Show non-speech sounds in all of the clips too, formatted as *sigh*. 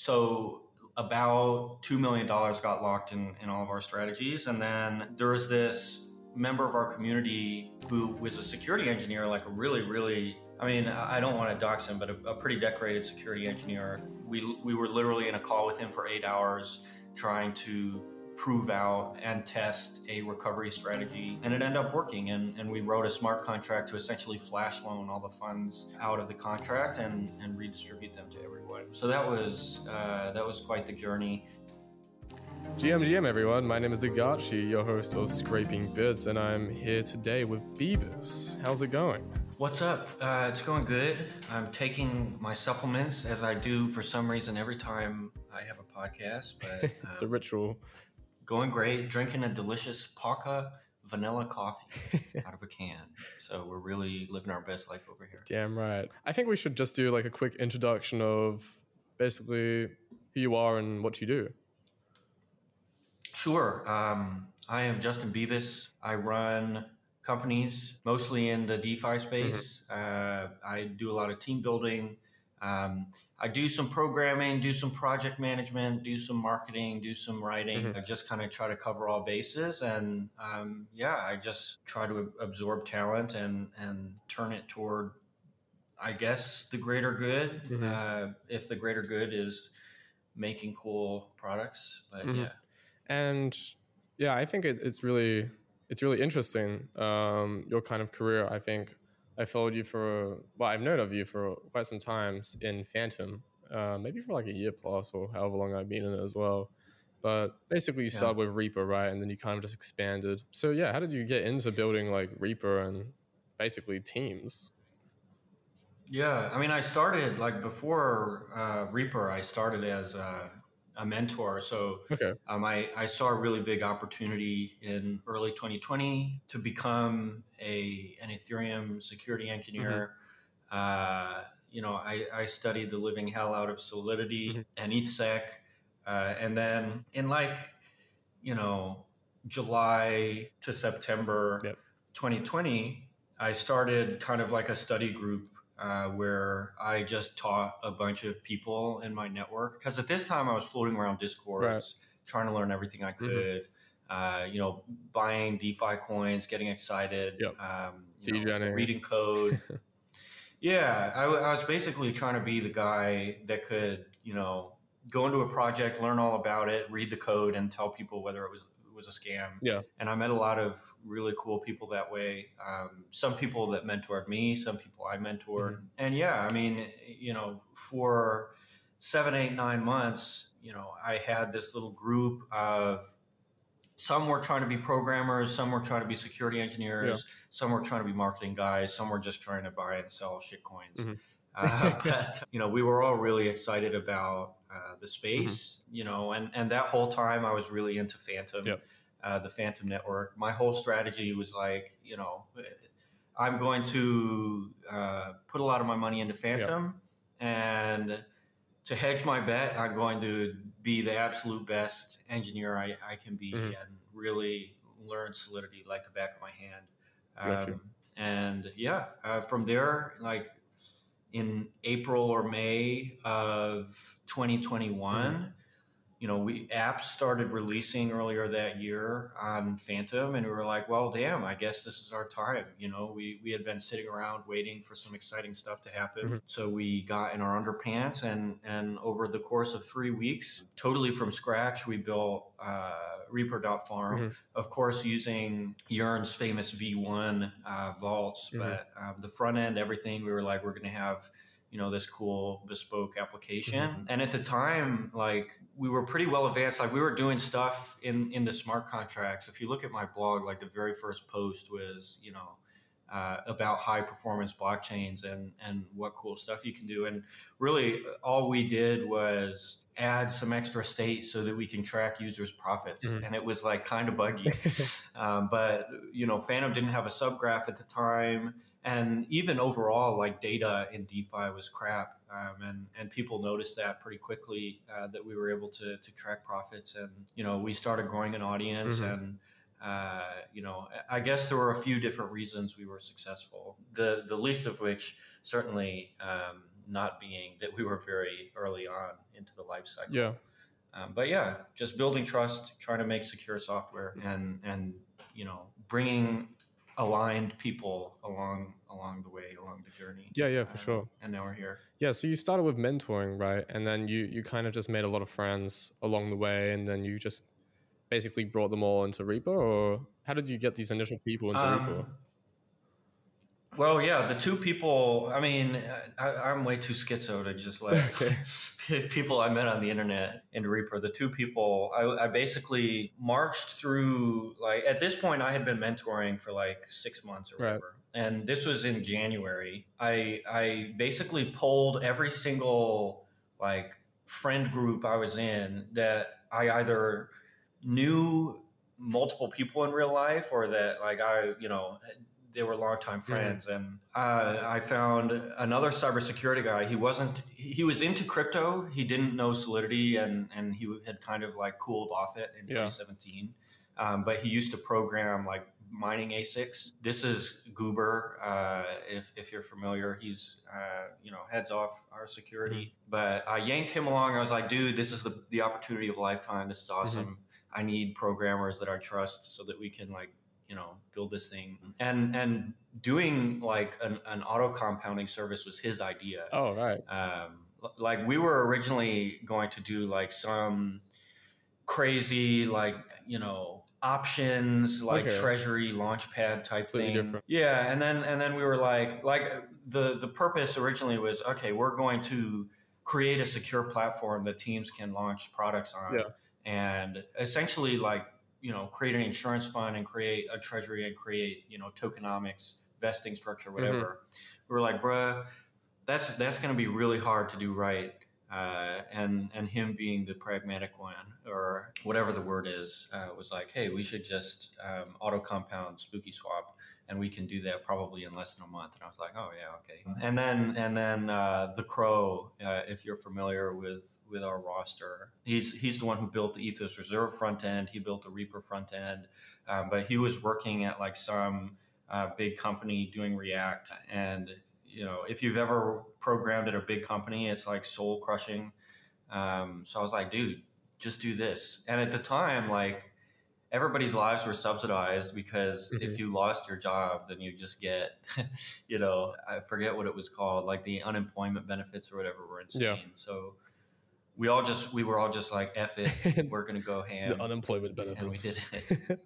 so about $2 million got locked in, in all of our strategies. And then there was this member of our community who was a security engineer, like a really, really, I mean, I don't want to dox him, but a, a pretty decorated security engineer. We, we were literally in a call with him for eight hours trying to prove out and test a recovery strategy. And it ended up working. And, and we wrote a smart contract to essentially flash loan all the funds out of the contract and, and redistribute them to everyone. So that was, uh, that was quite the journey. GM GM everyone, my name is DeGatchi, your host of Scraping Bits, and I'm here today with Bebis. How's it going? What's up? Uh, it's going good. I'm taking my supplements as I do for some reason every time I have a podcast. But *laughs* it's um, the ritual. Going great. Drinking a delicious Paka vanilla coffee *laughs* out of a can. So we're really living our best life over here. Damn right. I think we should just do like a quick introduction of basically who you are and what you do. Sure. Um, I am Justin Bebis. I run companies mostly in the DeFi space. Mm-hmm. Uh, I do a lot of team building. Um, I do some programming, do some project management, do some marketing, do some writing. Mm-hmm. I just kind of try to cover all bases, and um, yeah, I just try to absorb talent and and turn it toward, I guess, the greater good. Mm-hmm. Uh, if the greater good is making cool products, but mm-hmm. yeah, and yeah, I think it, it's really it's really interesting um, your kind of career. I think I followed you for well, I've known of you for quite some times in Fantom, uh, maybe for like a year plus or however long I've been in it as well. But basically, you yeah. started with Reaper, right, and then you kind of just expanded. So yeah, how did you get into building like Reaper and basically teams? Yeah, I mean, I started like before uh, Reaper. I started as uh, a mentor. So okay. um, I, I saw a really big opportunity in early 2020 to become a an Ethereum security engineer. Mm-hmm. Uh, you know, I, I studied the living hell out of Solidity mm-hmm. and EthSec. Uh, and then in like, you know, July to September yep. 2020, I started kind of like a study group uh, where I just taught a bunch of people in my network. Because at this time, I was floating around Discord, right. trying to learn everything I mm-hmm. could. Mm-hmm. Uh, you know, buying DeFi coins, getting excited, yep. um, know, *laughs* reading code. yeah, I, I was basically trying to be the guy that could, you know, go into a project, learn all about it, read the code, and tell people whether it was was a scam. Yeah. And I met a lot of really cool people that way. Um, some people that mentored me, some people I mentored. Mm-hmm. And yeah, I mean, you know, for seven, eight, nine months, you know, I had this little group of some were trying to be programmers, some were trying to be security engineers, yeah. some were trying to be marketing guys, some were just trying to buy and sell shit coins. Mm-hmm. uh, *laughs* but you know, we were all really excited about uh, the space, mm-hmm. you know, and, and that whole time I was really into Fantom, yep. uh, the Fantom network. My whole strategy was like, you know, I'm going to uh, put a lot of my money into Fantom yep. and to hedge my bet, I'm going to be the absolute best engineer I, I can be mm-hmm. and really learn Solidity like the back of my hand. Um, and yeah, uh, from there, like in April or May of 2021. Mm-hmm. You know, we apps started releasing earlier that year on Fantom, and we were like, "Well, damn! I guess this is our time." You know, we we had been sitting around waiting for some exciting stuff to happen, mm-hmm. so we got in our underpants, and and over the course of three weeks, totally from scratch, we built uh, Reaper.farm, mm-hmm. of course, using Yearn's famous V1 uh, vaults, mm-hmm. but um, the front end, everything, we were like, we're going to have you know this cool bespoke application. Mm-hmm. and at the time like we were pretty well advanced. Like we were doing stuff in in the smart contracts. If you look at my blog like the very first post was you know uh, about high performance blockchains and and what cool stuff you can do. And really all we did was add some extra state so that we can track users profits. Mm-hmm. and it was like kind of buggy. *laughs* Um, but you know fantom didn't have a subgraph at the time and even overall like data in defi was crap um, and and people noticed that pretty quickly uh, that we were able to to track profits and you know we started growing an audience mm-hmm. and uh, you know i guess there were a few different reasons we were successful the the least of which certainly um, not being that we were very early on into the life cycle. Yeah. Um, but yeah, just building trust, trying to make secure software, and and you know bringing aligned people along along the way along the journey. Yeah, yeah, for Um, sure. And now we're here. Yeah, so you started with mentoring, right? And then you you kind of just made a lot of friends along the way, and then you just basically brought them all into Reaper, or how did you get these initial people into Reaper? Um, well, yeah, the two people. I mean, I, I'm way too schizo to just like *laughs* people I met on the internet in Reaper. The two people I, I basically marched through. Like at this point, I had been mentoring for like six months or Right. whatever, and this was in January. I I basically pulled every single like friend group I was in that I either knew multiple people in real life or that like I you know they were longtime friends and uh, I found another cybersecurity guy he wasn't he was into crypto he didn't know solidity and and he had kind of like cooled off it in Yeah. 2017 um, but he used to program like mining ASICs. This is Goober. Uh, if, if you're familiar, he's uh, you know heads off our security. But I yanked him along. I was like, dude, this is the the opportunity of a lifetime. This is awesome. I need programmers that I trust so that we can like you know build this thing. And and doing like an, an auto compounding service was his idea Oh, right. um, like we were originally going to do like some crazy like you know options like Okay. treasury launchpad type Completely thing different. yeah and then and then we were like like the the purpose originally was okay we're going to create a secure platform that teams can launch products on Yeah. and essentially like you know create an insurance fund and create a treasury and create you know tokenomics vesting structure whatever. We were like bruh that's that's going to be really hard to do right uh, and and him being the pragmatic one or whatever the word is uh, was like hey we should just um, auto compound SpookySwap and we can do that probably in less than a month. And i was like oh yeah okay. And then and then uh, the crow uh, if you're familiar with with our roster he's he's the one who built the ethos reserve front end. He built the reaper front end. Um, but he was working at like some uh, big company doing react. And you know, if you've ever programmed at a big company, it's like soul crushing. Um, so I was like, dude, just do this. And at the time, like everybody's lives were subsidized because if you lost your job, then you just get, *laughs* you know, I forget what it was called, like the unemployment benefits or whatever were insane. Yeah. So we all just, we were all just like, F it, *laughs* we're going to go ham. the unemployment benefits. and we did it.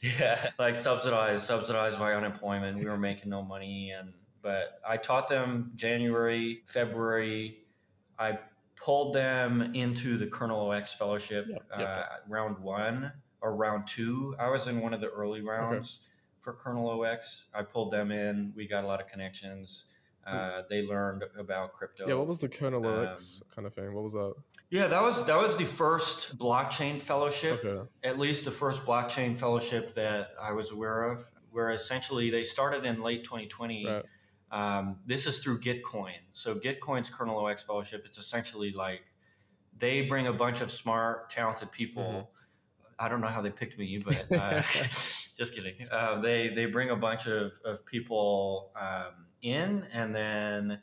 *laughs* yeah, like subsidized, subsidized by unemployment. We were making no money, and but I taught them January, February. I pulled them into the Kernel OX fellowship Yep, yep, uh, round one or round two. I was in one of the early rounds for Kernel OX. I pulled them in. We got a lot of connections. Uh, they learned about crypto. yeah, what was the kernel OX kind of thing? What was that? Yeah, that was that was the first blockchain fellowship Okay. at least the first blockchain fellowship that I was aware of, where essentially they started in late 2020. Right. Um, this is through Gitcoin. So Gitcoin's kernel OX fellowship, it's essentially like they bring a bunch of smart, talented people. Mm-hmm. I don't know how they picked me, but *laughs* uh, *laughs* just kidding. Uh, they they bring a bunch of, of people um, in, and then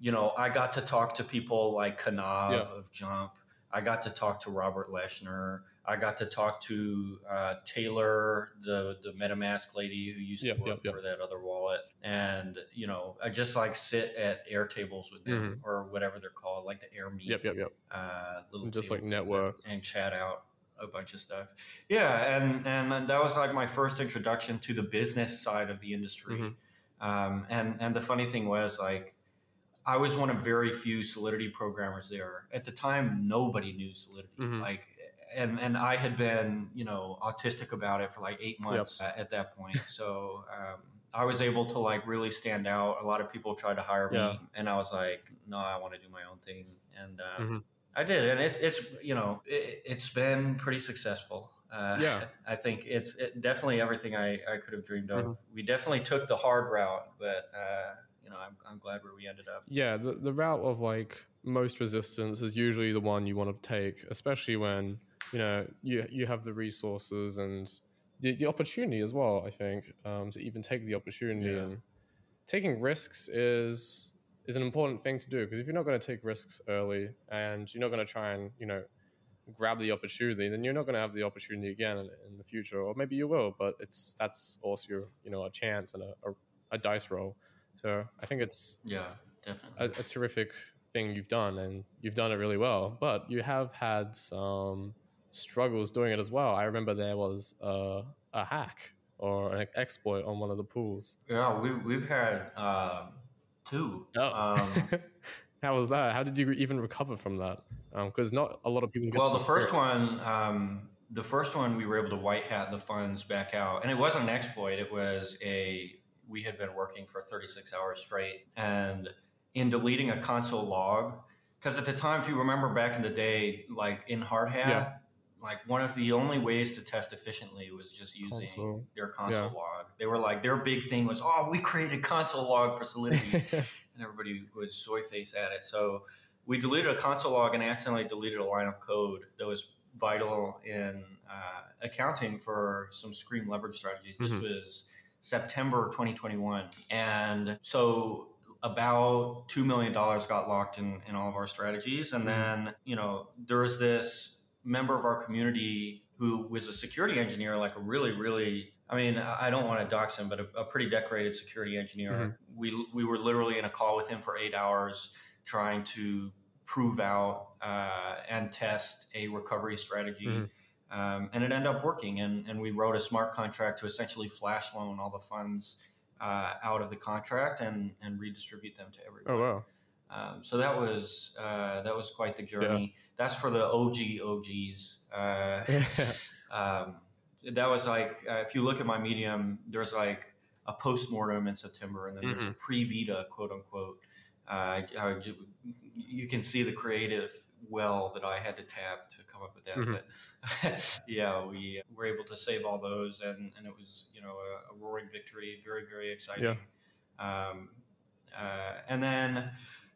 you know I got to talk to people like Kanav Yeah. of Jump. I got to talk to Robert Leshner. I got to talk to uh, Taylor, the the MetaMask lady who used Yep, to work yep, yep. for that other wallet, and you know I just like sit at air tables with them or whatever they're called, like the air meet Mm-hmm. Yep, yep, yep. uh, little just, like, network. and, and chat out a bunch of stuff. Yeah, and and then that was like my first introduction to the business side of the industry. Mhm. Um, and and the funny thing was like. I was one of very few Solidity programmers there. At the time, nobody knew Solidity. Mhm. Like, and and I had been, you know, autistic about it for like eight months uh, at that point. So um, I was able to like really stand out. A lot of people tried to hire me, and I was like, no, I want to do my own thing. And uh, Mhm. I did, and it, it's you know it, it's been pretty successful. Uh, Yeah. *laughs* I think it's it, definitely everything I, I could have dreamed of. Mhm. We definitely took the hard route, but uh, you know I'm, I'm glad where we ended up. Yeah, the, the route of like most resistance is usually the one you want to take, especially when you know you you have the resources and the, the opportunity as well. I think um, to even take the opportunity Yeah. and taking risks is is an important thing to do because if you're not going to take risks early and you're not going to try and you know grab the opportunity, then you're not going to have the opportunity again in, in, the future, or maybe you will, but it's that's also you know a chance and a, a, a dice roll. So I think it's yeah, definitely a, a, terrific thing you've done, and you've done it really well. But you have had some struggles doing it as well. I remember there was a, a hack or an exploit on one of the pools. Yeah, we we've had um, two. Oh. Um, *laughs* How was that? How did you even recover from that? Because um, not a lot of people. well, the first one, um, the first one, we were able to white hat the funds back out, and it wasn't an exploit. It was a we had been working for 36 hours straight, and in deleting a console log, because at the time, if you remember back in the day, like in Hardhat, yeah like one of the only ways to test efficiently was just using console. their console yeah. log. They were like their big thing was, oh, we created console log for Solidity, *laughs* and everybody was soy face at it. So we deleted a console log and accidentally deleted a line of code that was vital in uh, accounting for some Scream leverage strategies. This mm-hmm. was September 2021, and so about two million dollars got locked in in all of our strategies, and mm-hmm. then you know there was this member of our community who was a security engineer, like a really, really, I mean, I don't want to dox him, but a, a pretty decorated security engineer. Mm-hmm. We, we were literally in a call with him for eight hours trying to prove out uh, and test a recovery strategy. Mm-hmm. Um, and it ended up working. And, and we wrote a smart contract to essentially flash loan all the funds uh, out of the contract and, and redistribute them to everyone. Oh, wow. Um, so that was uh, that was quite the journey. Yeah. That's for the OG OGs. *laughs* Uh, um, that was like uh, if you look at my medium, there's like a post mortem in September, and then mm-hmm. there's a pre Vita quote unquote. Uh, you can see the creative well that I had to tap to come up with that. Mm-hmm. But *laughs* yeah, we were able to save all those, and, and it was you know a, a roaring victory, very very exciting. Yeah. Um, uh, and then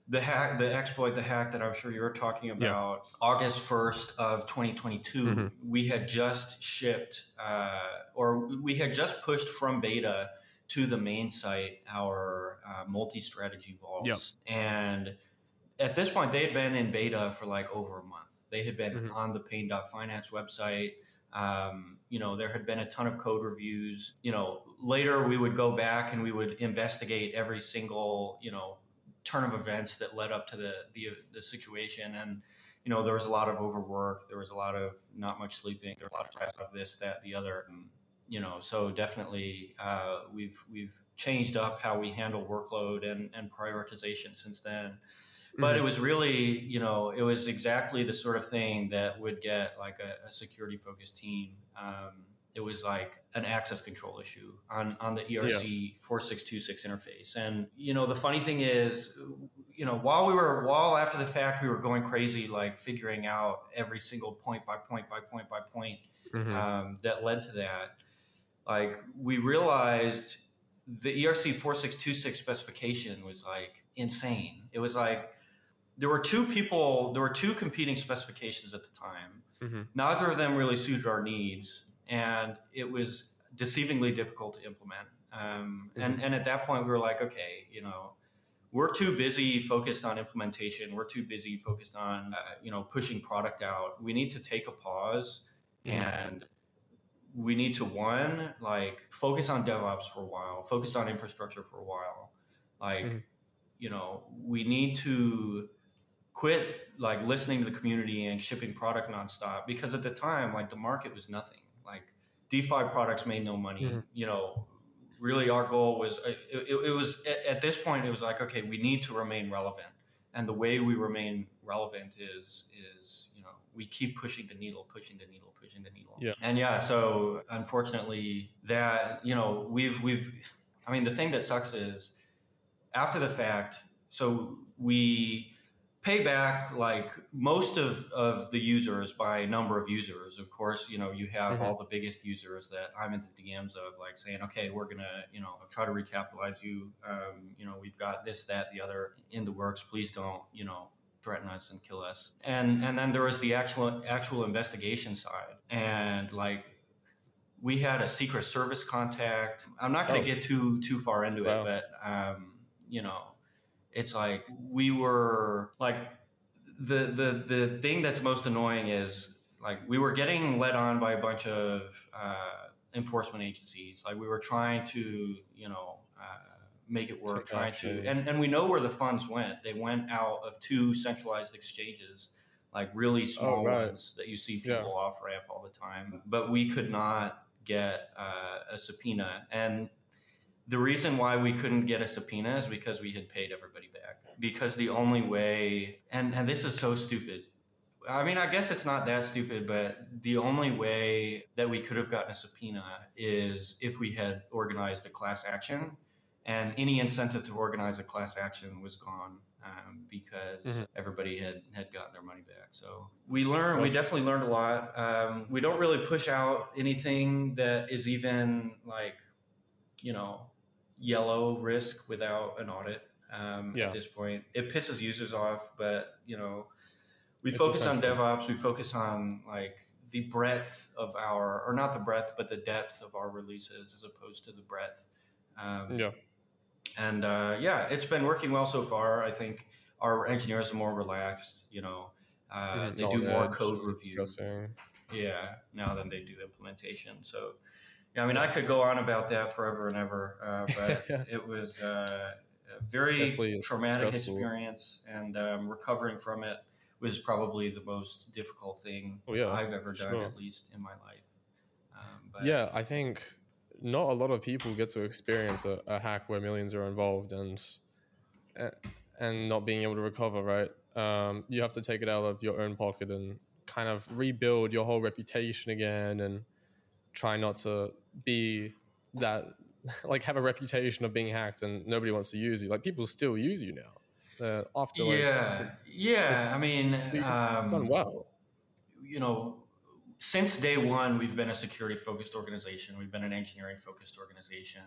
the hack, the exploit, the hack that I'm sure you're talking about, yeah. August 1st of 2022, mm-hmm. we had just shipped, uh, or we had just pushed from beta to the main site our uh, multi-strategy vaults, yep. and at this point, they had been in beta for like over a month. They had been mm-hmm. on the Paine.finance website. Um, you know, there had been a ton of code reviews. You know, later we would go back and we would investigate every single, you know, turn of events that led up to the, the, the situation. And, you know, there was a lot of overwork. There was a lot of not much sleeping. There was a lot of stress of this, that, the other. And, you know, so definitely uh, we've we've changed up how we handle workload and, and prioritization since then. But mm-hmm. it was really, you know, it was exactly the sort of thing that would get like a, a security focused team um, it was like an access control issue on, on the ERC yeah. 4626 interface. And, you know, the funny thing is, you know, while we were, while after the fact we were going crazy, like figuring out every single point by point by point by point mm-hmm. um, that led to that, like we realized the ERC 4626 specification was like insane. It was like, there were two people, there were two competing specifications at the time. Mm-hmm. Neither of them really suited our needs and it was deceivingly difficult to implement. Um, mm-hmm. and, and at that point, we were like, okay, you know, we're too busy focused on implementation. We're too busy focused on, uh, you know, pushing product out. We need to take a pause and we need to one like focus on DevOps for a while, focus on infrastructure for a while. Like, mm-hmm. you know, we need to quit like listening to the community and shipping product nonstop because at the time, like the market was nothing. DeFi products made no money. Mm-hmm. You know, really our goal was uh, it, it, it was at, at, this point it was like okay, we need to remain relevant, and the way we remain relevant is is you know we keep pushing the needle, pushing the needle, pushing the needle. Yeah. And yeah, so unfortunately that you know we've we've I mean the thing that sucks is after the fact. So we pay back like most of, of the users by number of users. Of course, you know, you have mm-hmm. all the biggest users that I'm in the DMs of like saying, okay, we're going to, you know, try to recapitalize you. Um, you know, we've got this, that, the other in the works. Please don't, you know, threaten us and kill us. And, and then there was the actual, actual investigation side. And like, we had a secret service contact. I'm not going to oh. get too, too far into wow. it, but, um, you know, it's like we were like the the the thing that's most annoying is like we were getting led on by a bunch of uh, enforcement agencies. Like we were trying to, you know, uh, make it work, trying to, and and we know where the funds went. They went out of two centralized exchanges, like really oh, small oh, right. ones that you see people yeah. off ramp all the time. But we could not get uh, a subpoena, and the reason why we couldn't get a subpoena is because we had paid everybody back. Because the only way, and and this is so stupid I mean, I guess it's not that stupid, but the only way that we could have gotten a subpoena is if we had organized a class action, and any incentive to organize a class action was gone um, because mm-hmm. everybody had had gotten their money back. So we learned, we definitely learned a lot. Um, we don't really push out anything that is even like, you know, yellow risk without an audit. Um, yeah. At this point, it pisses users off, but you know we it's focus on DevOps. We focus on like the breadth of our, or not the breadth, but the depth of our releases as opposed to the breadth. Um, yeah. And uh, yeah, it's been working well so far. I think our engineers are more relaxed. You know, uh, mm-hmm. they do more code review. Stressing. Yeah, now than they do implementation. So, yeah, I mean, I could go on about that forever and ever, uh, but *laughs* it was uh, a very Definitely traumatic stressful. experience, and um, recovering from it was probably the most difficult thing oh, yeah, I've ever done, sure. at least in my life. Um, yeah, I think not a lot of people get to experience a, a, hack where millions are involved and and not being able to recover. Right, um, you have to take it out of your own pocket and kind of rebuild your whole reputation again and try not to be that *laughs* like have a reputation of being hacked and nobody wants to use you. Like people still use you now. Uh, after yeah. Yeah i mean um, done well. you know since day one we've been a security focused organization. We've been an engineering focused organization.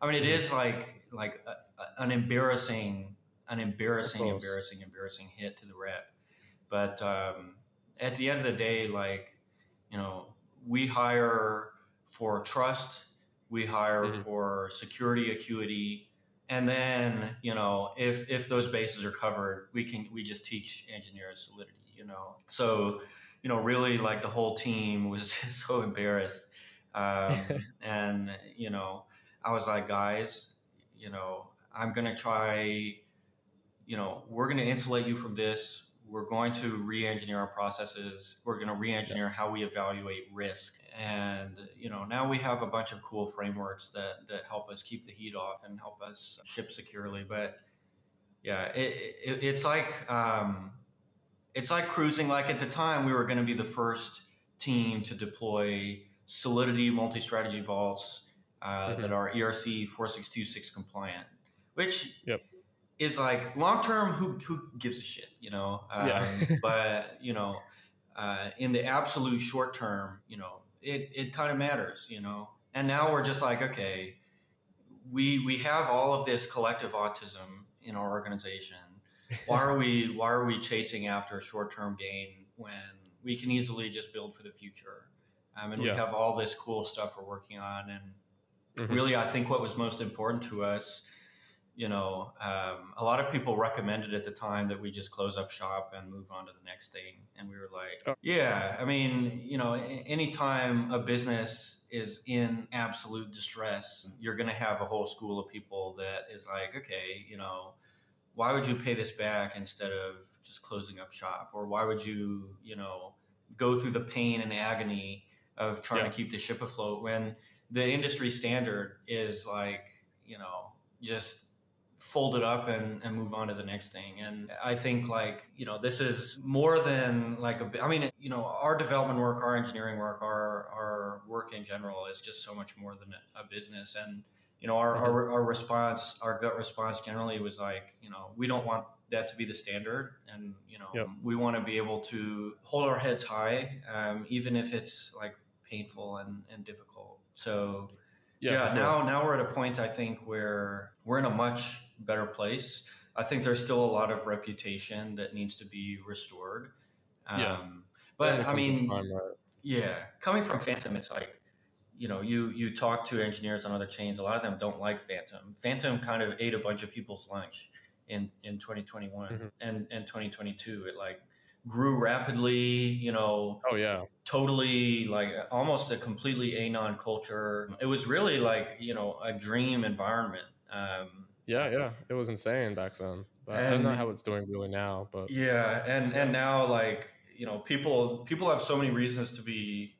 I mean it mm-hmm. like like a, a, an embarrassing an embarrassing embarrassing embarrassing hit to the rep. But um, at the end of the day like you know we hire for trust we hire mm-hmm. for security acuity and then you know if if those bases are covered we can we just teach engineers solidity you know so you know really like the whole team was *laughs* so embarrassed um, *laughs* and you know i was like guys you know i'm gonna try you know we're gonna insulate you from this we're going to re-engineer our processes. We're going to re-engineer yeah. how we evaluate risk. And you know now we have a bunch of cool frameworks that that help us keep the heat off and help us ship securely. But yeah it, it, it's like um, it's like cruising. Like at the time we were going to be the first team to deploy solidity multi-strategy vaults uh, mm-hmm. that are erc 4626 compliant which yep is like long term who who gives a shit you know um, yeah. *laughs* but you know uh, in the absolute short term you know it, it kind of matters you know and now we're just like okay we we have all of this collective autism in our organization why are we *laughs* why are we chasing after a short term gain when we can easily just build for the future um, and yeah. we have all this cool stuff we're working on and mm-hmm. really i think what was most important to us you know, um, a lot of people recommended at the time that we just close up shop and move on to the next thing. And we were like, oh. yeah, I mean, you know, anytime a business is in absolute distress, you're going to have a whole school of people that is like, okay, you know, why would you pay this back instead of just closing up shop? Or why would you, you know, go through the pain and agony of trying yeah. to keep the ship afloat when the industry standard is like, you know, just fold it up and, and move on to the next thing. And I think like, you know, this is more than like a, I mean, you know, our development work, our engineering work, our, our work in general is just so much more than a business. And, you know, our, mm-hmm. our, our response, our gut response generally was like, you know, we don't want that to be the standard. And, you know, yep. we want to be able to hold our heads high, um, even if it's like painful and, and difficult. So, yeah, yeah sure. now now we're at a point I think where we're in a much better place. I think there's still a lot of reputation that needs to be restored. Um, yeah. But I mean, time, right? yeah, coming from Fantom, it's like, you know, you you talk to engineers on other chains. A lot of them don't like Fantom. Fantom kind of ate a bunch of people's lunch, in in 2021 mm-hmm. and and 2022. It like grew rapidly. You know. Oh yeah. Totally like almost a completely anon culture. It was really like you know a dream environment. Um, yeah, yeah, it was insane back then. But and, I don't know how it's doing really now. But yeah, and and now like you know people people have so many reasons to be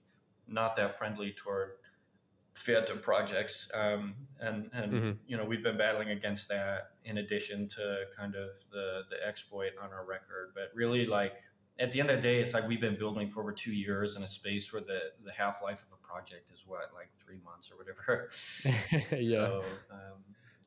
not that friendly toward Fantom projects, um, and and mm-hmm. you know we've been battling against that in addition to kind of the the exploit on our record. But really, like at the end of the day, it's like we've been building for over two years in a space where the the half life of a project is what like three months or whatever. *laughs* yeah. So, um,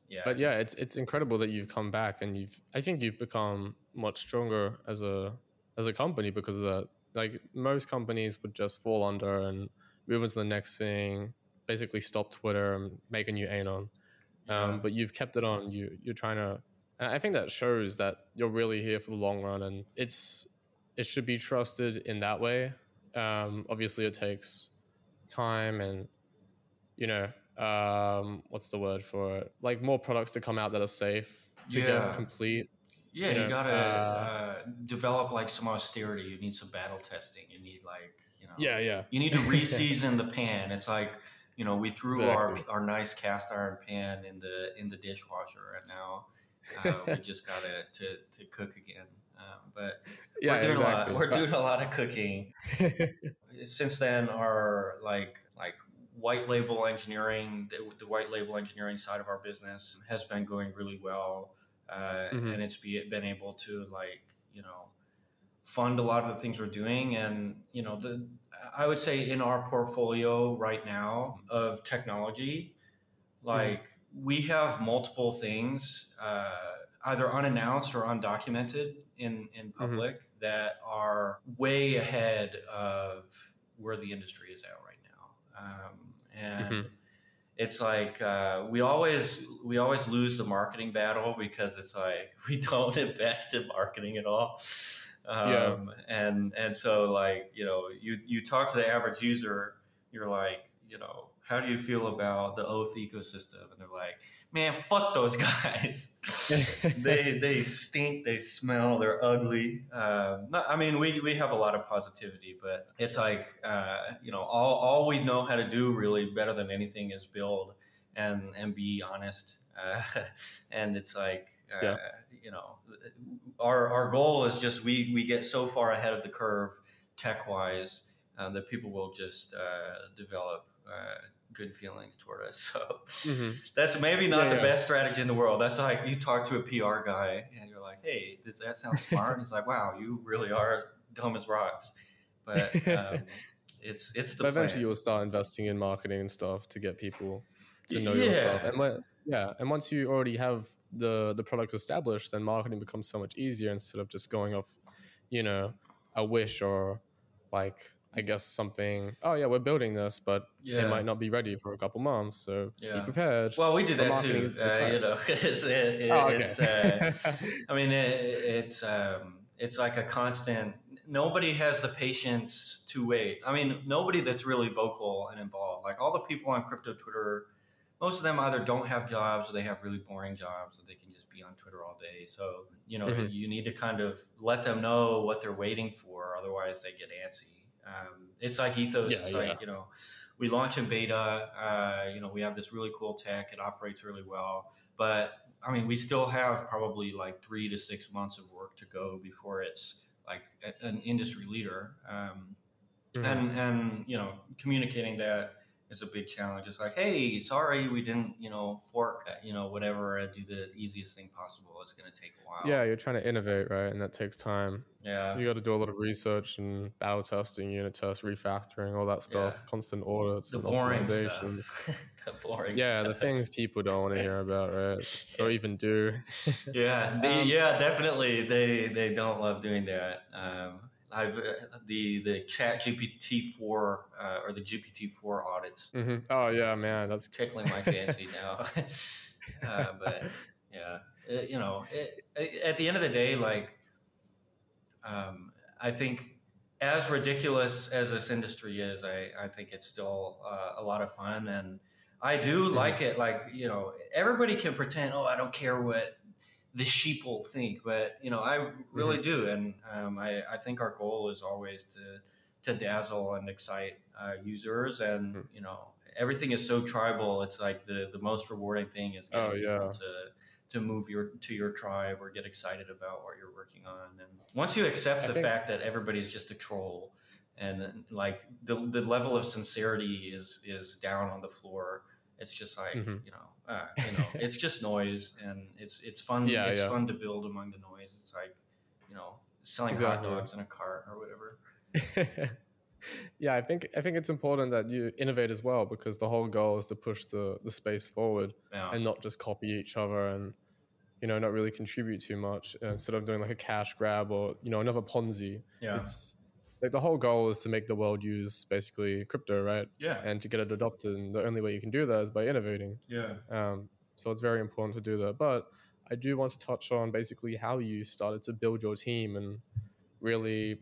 yeah. But yeah, it's it's incredible that you've come back and you've I think you've become much stronger as a as a company because of that. Like most companies would just fall under and move into the next thing, basically stop Twitter and make a new anon. Yeah. Um, but you've kept it on. You you're trying to. And I think that shows that you're really here for the long run, and it's it should be trusted in that way. Um, obviously, it takes time and you know um, what's the word for it? Like more products to come out that are safe to yeah. get complete. Yeah, you, know, you gotta uh, uh, develop like some austerity. You need some battle testing. You need like you know. Yeah, yeah. You need to *laughs* reseason the pan. It's like you know we threw exactly. our our nice cast iron pan in the in the dishwasher, and now uh, *laughs* we just got to to to cook again. Um, but yeah, we're doing exactly. a lot. We're doing a lot of cooking. *laughs* Since then, our like like white label engineering, the, the, white label engineering side of our business has been going really well, uh, mm-hmm. and it's be, been able to like you know fund a lot of the things we're doing, and you know the I would say in our portfolio right now of technology, like mm-hmm. we have multiple things. Uh, either unannounced or undocumented in, in mm-hmm. public mm-hmm. that are way ahead of where the industry is at right now. Um, and mm-hmm. it's like uh, we always we always lose the marketing battle because it's like *laughs* we don't invest in marketing at all. Um, yeah. and and so like you know you you talk to the average user you're like you know how do you feel about the oath ecosystem and they're like man, fuck those *laughs* guys. they they stink. They smell. They're ugly. Um, not, I mean, we, we have a lot of positivity, but it's like uh, you know, all, all we know how to do really better than anything is build and and be honest. Uh, *laughs* and it's like uh, yeah. you know, our our goal is just we we get so far ahead of the curve tech wise uh, that people will just uh, develop uh, good feelings toward us. *laughs* So mm-hmm. that's maybe not yeah, the yeah. best strategy in the world. That's like you talk to a PR guy and you're like, "Hey, does that sound *laughs* smart?" and he's like, "Wow, you really are dumb as rocks." But *laughs* um, it's it's the. But eventually, you'll start investing in marketing and stuff to get people to know yeah. your stuff. And when, yeah, and once you already have the the product established, then marketing becomes so much easier instead of just going off, you know, a wish or like I guess something. Oh yeah, we're building this, but yeah. it might not be ready for a couple months. So yeah. be prepared. Well, we do that too. Uh, you know, *laughs* it's, it, oh, okay. it's uh, I mean, it, it's um, it's like a constant. Nobody has the patience to wait. I mean, nobody that's really vocal and involved. Like all the people on crypto Twitter, most of them either don't have jobs or they have really boring jobs that they can just be on Twitter all day. So you know, mm-hmm. you need to kind of let them know what they're waiting for. Otherwise, they get antsy. Um, it's like ethos. Yeah, it's yeah. like you know, we launch in beta. Uh, you know, we have this really cool tech. It operates really well, but I mean, we still have probably like three to six months of work to go before it's like a, an industry leader. Um, mm-hmm. And and you know, communicating that is a big challenge. It's like, hey, sorry, we didn't, you know, fork, you know, whatever, uh, do the easiest thing possible. It's going to take a while. Yeah, you're trying to innovate, right? And that takes time. Yeah. You got to do a lot of research and battle testing, unit tests, refactoring, all that stuff, yeah. constant audits the and boring optimizations. *laughs* the boring Yeah, stuff. the things people don't want to hear about, right? *laughs* Or even do. yeah, *laughs* the, um, yeah, definitely. They they don't love doing that. Um, I've uh, the the Chat GPT four uh, or the GPT four audits. Mm-hmm. Oh yeah, man, that's tickling my fancy *laughs* now. *laughs* uh, but yeah, it, you know, it, at the end of the day, like, um, I think as ridiculous as this industry is, I I think it's still uh, a lot of fun, and I do mm-hmm. like it. Like you know, everybody can pretend, oh, I don't care what the sheeple think, but you know, I really mm-hmm. do, and um, I, I think our goal is always to to dazzle and excite uh, users, and mm-hmm. you know, everything is so tribal. It's like the the most rewarding thing is getting oh, yeah. people to to move your to your tribe or get excited about what you're working on. And once you accept I the think... fact that everybody's just a troll, and like the the level of sincerity is is down on the floor it's just like mm-hmm. you know, uh, you know, *laughs* it's just noise, and it's it's fun. Yeah, it's yeah. fun to build among the noise. It's like you know, selling exactly. hot dogs in a cart or whatever. *laughs* yeah, I think I think it's important that you innovate as well because the whole goal is to push the the space forward yeah. and not just copy each other and you know not really contribute too much instead of doing like a cash grab or you know another Ponzi. Yeah. It's like the whole goal is to make the world use basically crypto, right? Yeah. And to get it adopted, and the only way you can do that is by innovating. Yeah. Um, so it's very important to do that. But I do want to touch on basically how you started to build your team and really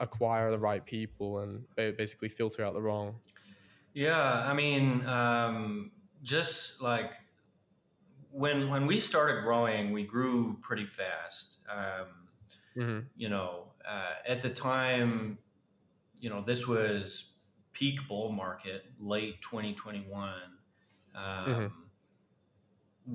acquire the right people and basically filter out the wrong. Yeah, I mean, um, just like when when we started growing, we grew pretty fast. Um, mm-hmm. You know, uh, at the time, you know, this was peak bull market, late 2021. Um, mm-hmm.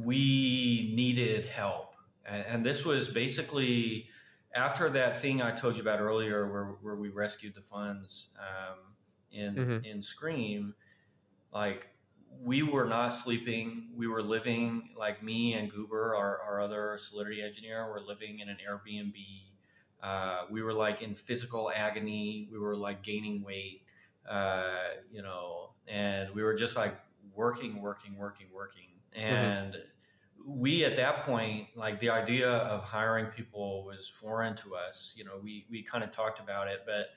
We needed help. And, and, this was basically after that thing I told you about earlier, where, where we rescued the funds um, in, mm-hmm. in Scream. Like, we were not sleeping. We were living, like me and Goober, our, our other Solidity engineer, were living in an Airbnb uh, we were like in physical agony. We were like gaining weight, uh, you know, and we were just like working, working, working, working. Mm-hmm. And mm-hmm. we, at that point, like the idea of hiring people was foreign to us. You know, we, we kind of talked about it, but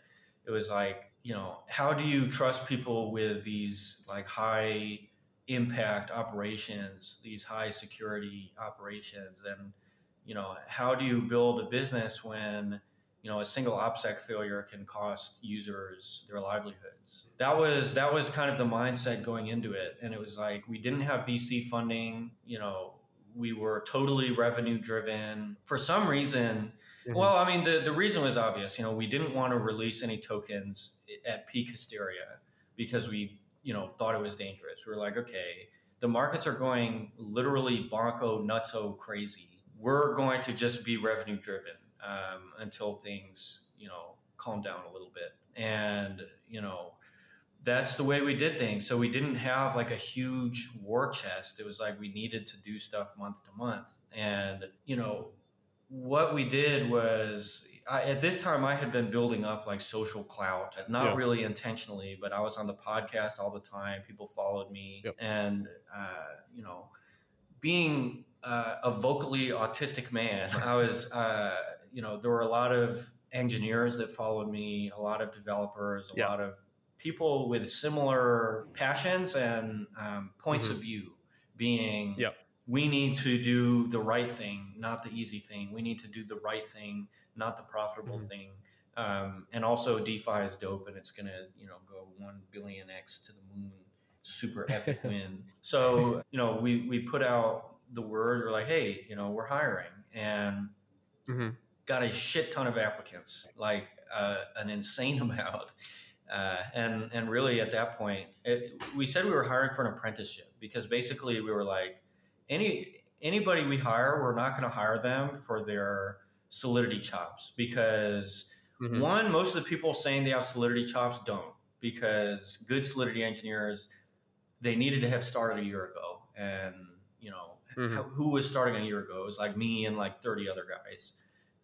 it was like, you know, how do you trust people with these like high impact operations, these high security operations? And, you know, how do you build a business when you know a single OPSEC failure can cost users their livelihoods? That was that was kind of the mindset going into it, and it was like we didn't have VC funding. You know, we were totally revenue driven. For some reason, mm-hmm. well, I mean, the the reason was obvious. You know, we didn't want to release any tokens at peak hysteria because we you know thought it was dangerous. We were like, okay, the markets are going literally bonko nutso crazy we're going to just be revenue driven um, until things, you know, calm down a little bit. And, you know, that's the way we did things. So we didn't have like a huge war chest. It was like we needed to do stuff month to month. And, you know, what we did was I, at this time I had been building up like social clout, not yeah. really intentionally, but I was on the podcast all the time. People followed me, yep. and uh, you know, being uh, a vocally autistic man. I was, uh, you know, there were a lot of engineers that followed me, a lot of developers, a yeah. lot of people with similar passions and um, points mm-hmm. of view. Being, yep. we need to do the right thing, not the easy thing. We need to do the right thing, not the profitable mm-hmm. thing. Um, and also, DeFi is dope, and it's gonna, you know, go one billion x to the moon. Super epic *laughs* win. So, you know, we we put out the word or like, hey, you know, we're hiring and mm-hmm. got a shit ton of applicants, like uh, an insane *laughs* amount. Uh, and and really at that point, it, we said we were hiring for an apprenticeship because basically we were like, any anybody we hire, we're not going to hire them for their solidity chops because mm-hmm. one, most of the people saying they have solidity chops don't because good solidity engineers they needed to have started a year ago and you know mm-hmm. how, who was starting a year ago. It was like me and like 30 other guys.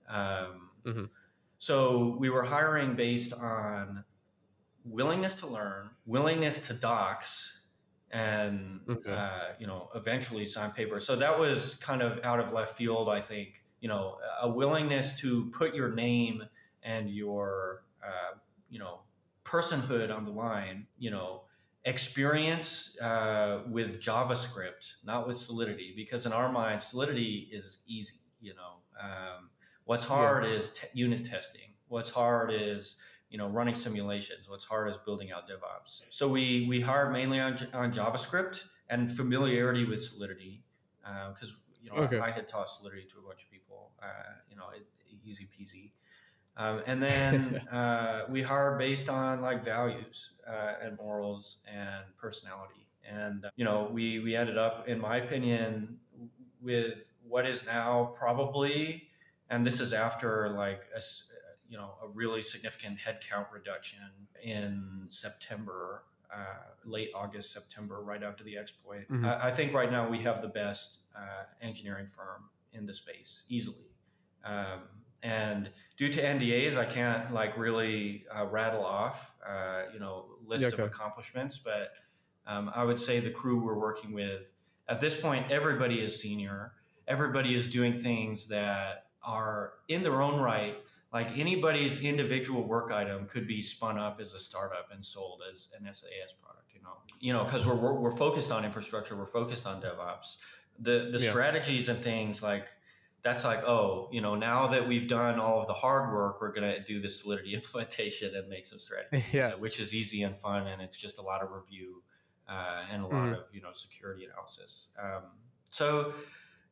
Um, mm-hmm. So we were hiring based on willingness to learn, willingness to dox, and okay. uh, you know eventually sign paper. So that was kind of out of left field, I think. You know, a willingness to put your name and your uh, you know personhood on the line. You know, experience uh, with JavaScript, not with Solidity, because in our mind, Solidity is easy. You know, um, what's hard yeah. is te- unit testing. What's hard is you know running simulations. What's hard is building out DevOps. So we we hired mainly on, on JavaScript and familiarity with Solidity because. Uh, you know, okay. I, I, had taught Solidity to a bunch of people. Uh, you know, it, easy peasy. Um, and then uh, we hire based on like values uh, and morals and personality. And you know, we we ended up, in my opinion, with what is now probably, and this is after like a you know a really significant headcount reduction in September. Uh, late August, September, right after the exploit. Mm-hmm. I, I, think right now we have the best uh, engineering firm in the space, easily. Um, and due to NDAs, I can't like really uh, rattle off, uh, you know, list yeah, okay. of accomplishments. But um, I would say the crew we're working with at this point, everybody is senior. Everybody is doing things that are in their own right. Like anybody's individual work item could be spun up as a startup and sold as an SaaS product. You know, you know, because we're, we're, we're focused on infrastructure, we're focused on DevOps. The the yeah. strategies and things like that's like, oh, you know, now that we've done all of the hard work, we're going to do the Solidity *laughs* implementation and make some strategy, *laughs* yeah. Uh, which is easy and fun. And it's just a lot of review uh, and a lot mm-hmm. of, you know, security analysis. Um, so,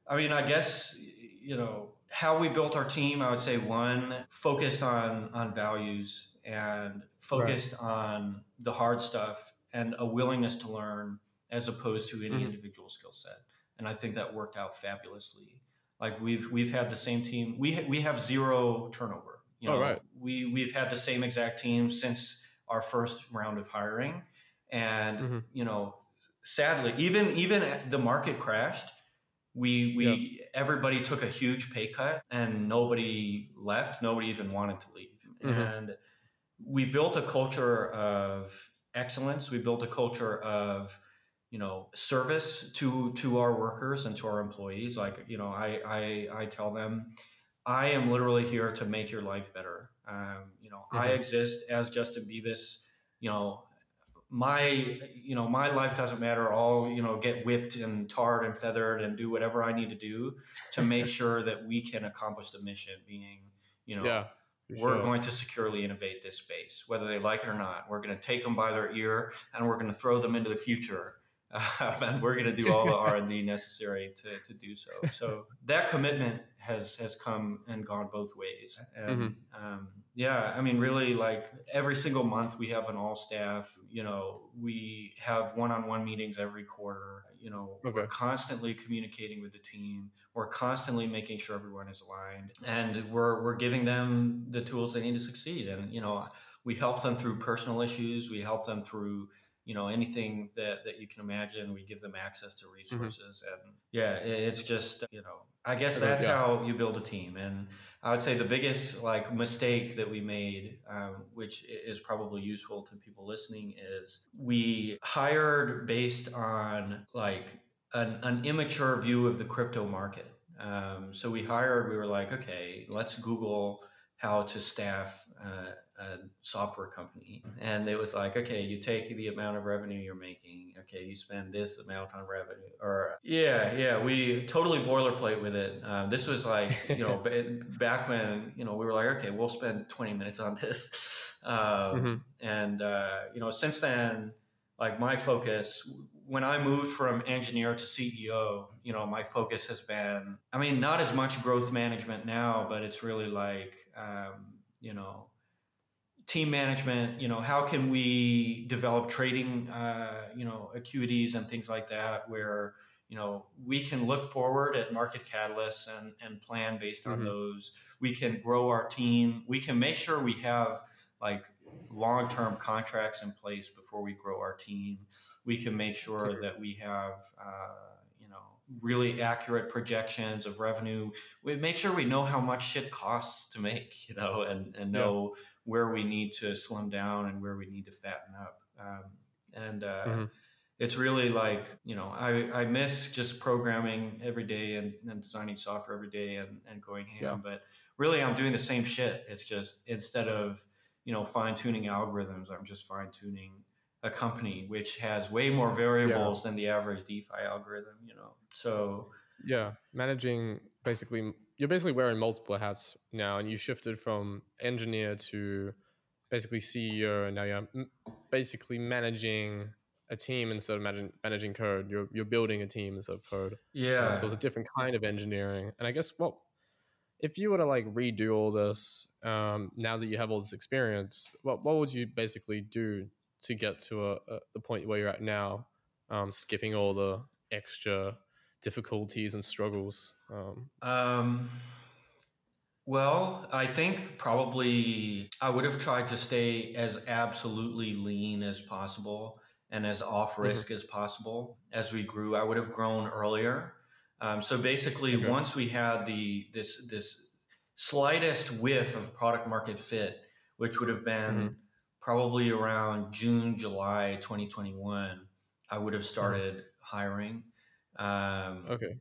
I mean, I guess, you know, how we built our team, I would say one, focused on, on values and focused right. on the hard stuff and a willingness to learn as opposed to any mm-hmm. individual skill set. And I think that worked out fabulously. Like we've we've had the same team. We ha- we have zero turnover. You know, right. We we've had the same exact team since our first round of hiring, and mm-hmm. you know, sadly, even even the market crashed. We we yep. everybody took a huge pay cut, and nobody left. Nobody even wanted to leave, mm-hmm. and we built a culture of excellence. We built a culture of you know service to to our workers and to our employees like you know i i, I tell them i am literally here to make your life better um, you know mm-hmm. i exist as justin Bebis you know my you know my life doesn't matter i'll you know get whipped and tarred and feathered and do whatever i need to do to make *laughs* sure that we can accomplish the mission being you know yeah, we're sure. going to securely innovate this space whether they like it or not we're going to take them by their ear and we're going to throw them into the future um, *laughs* and we're going to do all the *laughs* R and D necessary to, to do so. So that commitment has has come and gone both ways. And mm-hmm. um, yeah, I mean, really, like every single month we have an all staff. You know, we have one on one meetings every quarter. You know, okay. we're constantly communicating with the team. We're constantly making sure everyone is aligned, and we're we're giving them the tools they need to succeed. And you know, we help them through personal issues. We help them through you know anything that that you can imagine we give them access to mm-hmm. resources mm-hmm. and yeah it's just you know i guess that's yeah. how you build a team and i would say the biggest like mistake that we made um, which is probably useful to people listening is we hired based on like an, an immature view of the crypto market um, so we hired we were like okay let's google how to staff uh, a software company mm-hmm. and it was like okay you take the amount of revenue you're making okay you spend this amount on revenue or yeah yeah we totally boilerplate with it um, this was like *laughs* you know back when you know we were like okay we'll spend 20 minutes on this *laughs* um, mm-hmm. and uh, you know since then like my focus when I moved from engineer to CEO, you know, my focus has been, I mean, not as much growth management now, but it's really like, um, you know, team management you know how can we develop trading uh, you know acuities and things like that where you know we can look forward at market catalysts and, and plan based on mm-hmm. those. We can grow our team. We can make sure we have like long-term contracts in place before we grow our team. We can make sure that we have uh, you know really accurate projections of revenue. We make sure we know how much shit costs to make *laughs* you know and and know yeah where we need to slim down and where we need to fatten up. Um, and uh, mm-hmm. it's really like, you know, I, I miss just programming every day and, and designing software every day and, and going ham. Yeah. But really, I'm doing the same shit. It's just instead of, you know, fine tuning algorithms, I'm just fine tuning a company which has way more variables yeah. than the average DeFi algorithm, you know. So, yeah, managing basically you're basically wearing multiple hats now, and you shifted from engineer to basically CEO, and now you're basically managing a team instead of managing, managing code. You're you're building a team instead of code. Yeah. Um, so it's a different kind of engineering. And I guess what if you were to like redo all this um, now that you have all this experience, what what would you basically do to get to a, a the point where you're at now, um, skipping all the extra difficulties and struggles? Um, um, well, I think probably I would have tried to stay as absolutely lean as possible and as off mm-hmm. risk mm-hmm. as possible as we grew. I would have grown earlier. Um, so basically, okay. once we had the this this slightest whiff of product market fit, which would have been mm-hmm. probably around June, July 2021, I would have mm-hmm. started mm-hmm. hiring. Um, okay.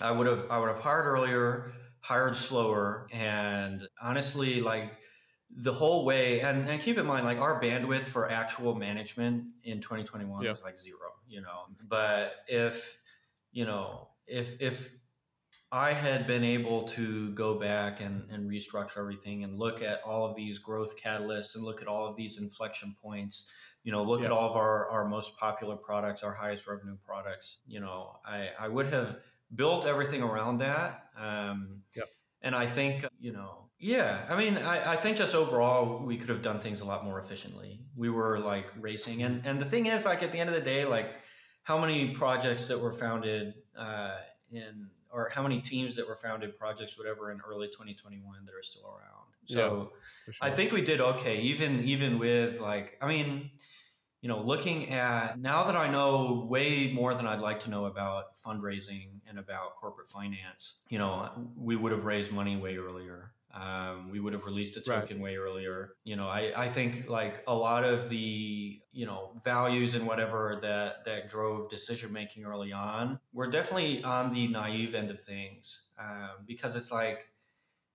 I would have I would have hired earlier hired slower and honestly like the whole way and, and keep in mind like our bandwidth for actual management in 2021 yeah. was like zero you know but if you know if if i had been able to go back and, and restructure everything and look at all of these growth catalysts and look at all of these inflection points you know look yeah. at all of our, our most popular products our highest revenue products you know i i would have built everything around that. Um, yep. And I think, you know, yeah, I mean, I, I think just overall, we could have done things a lot more efficiently. We were like racing. And, and the thing is, like, at the end of the day, like, how many projects that were founded uh, in, or how many teams that were founded, projects, whatever, in early 2021 that are still around? So yeah, sure. I think we did okay, even even with like, I mean, you know, looking at now that I know way more than I'd like to know about fundraising and about corporate finance, you know, we would have raised money way earlier. Um, we would have released a token right. way earlier. You know, I, I think like a lot of the, you know, values and whatever that, that drove decision making early on, we're definitely on the naive end of things um, because it's like,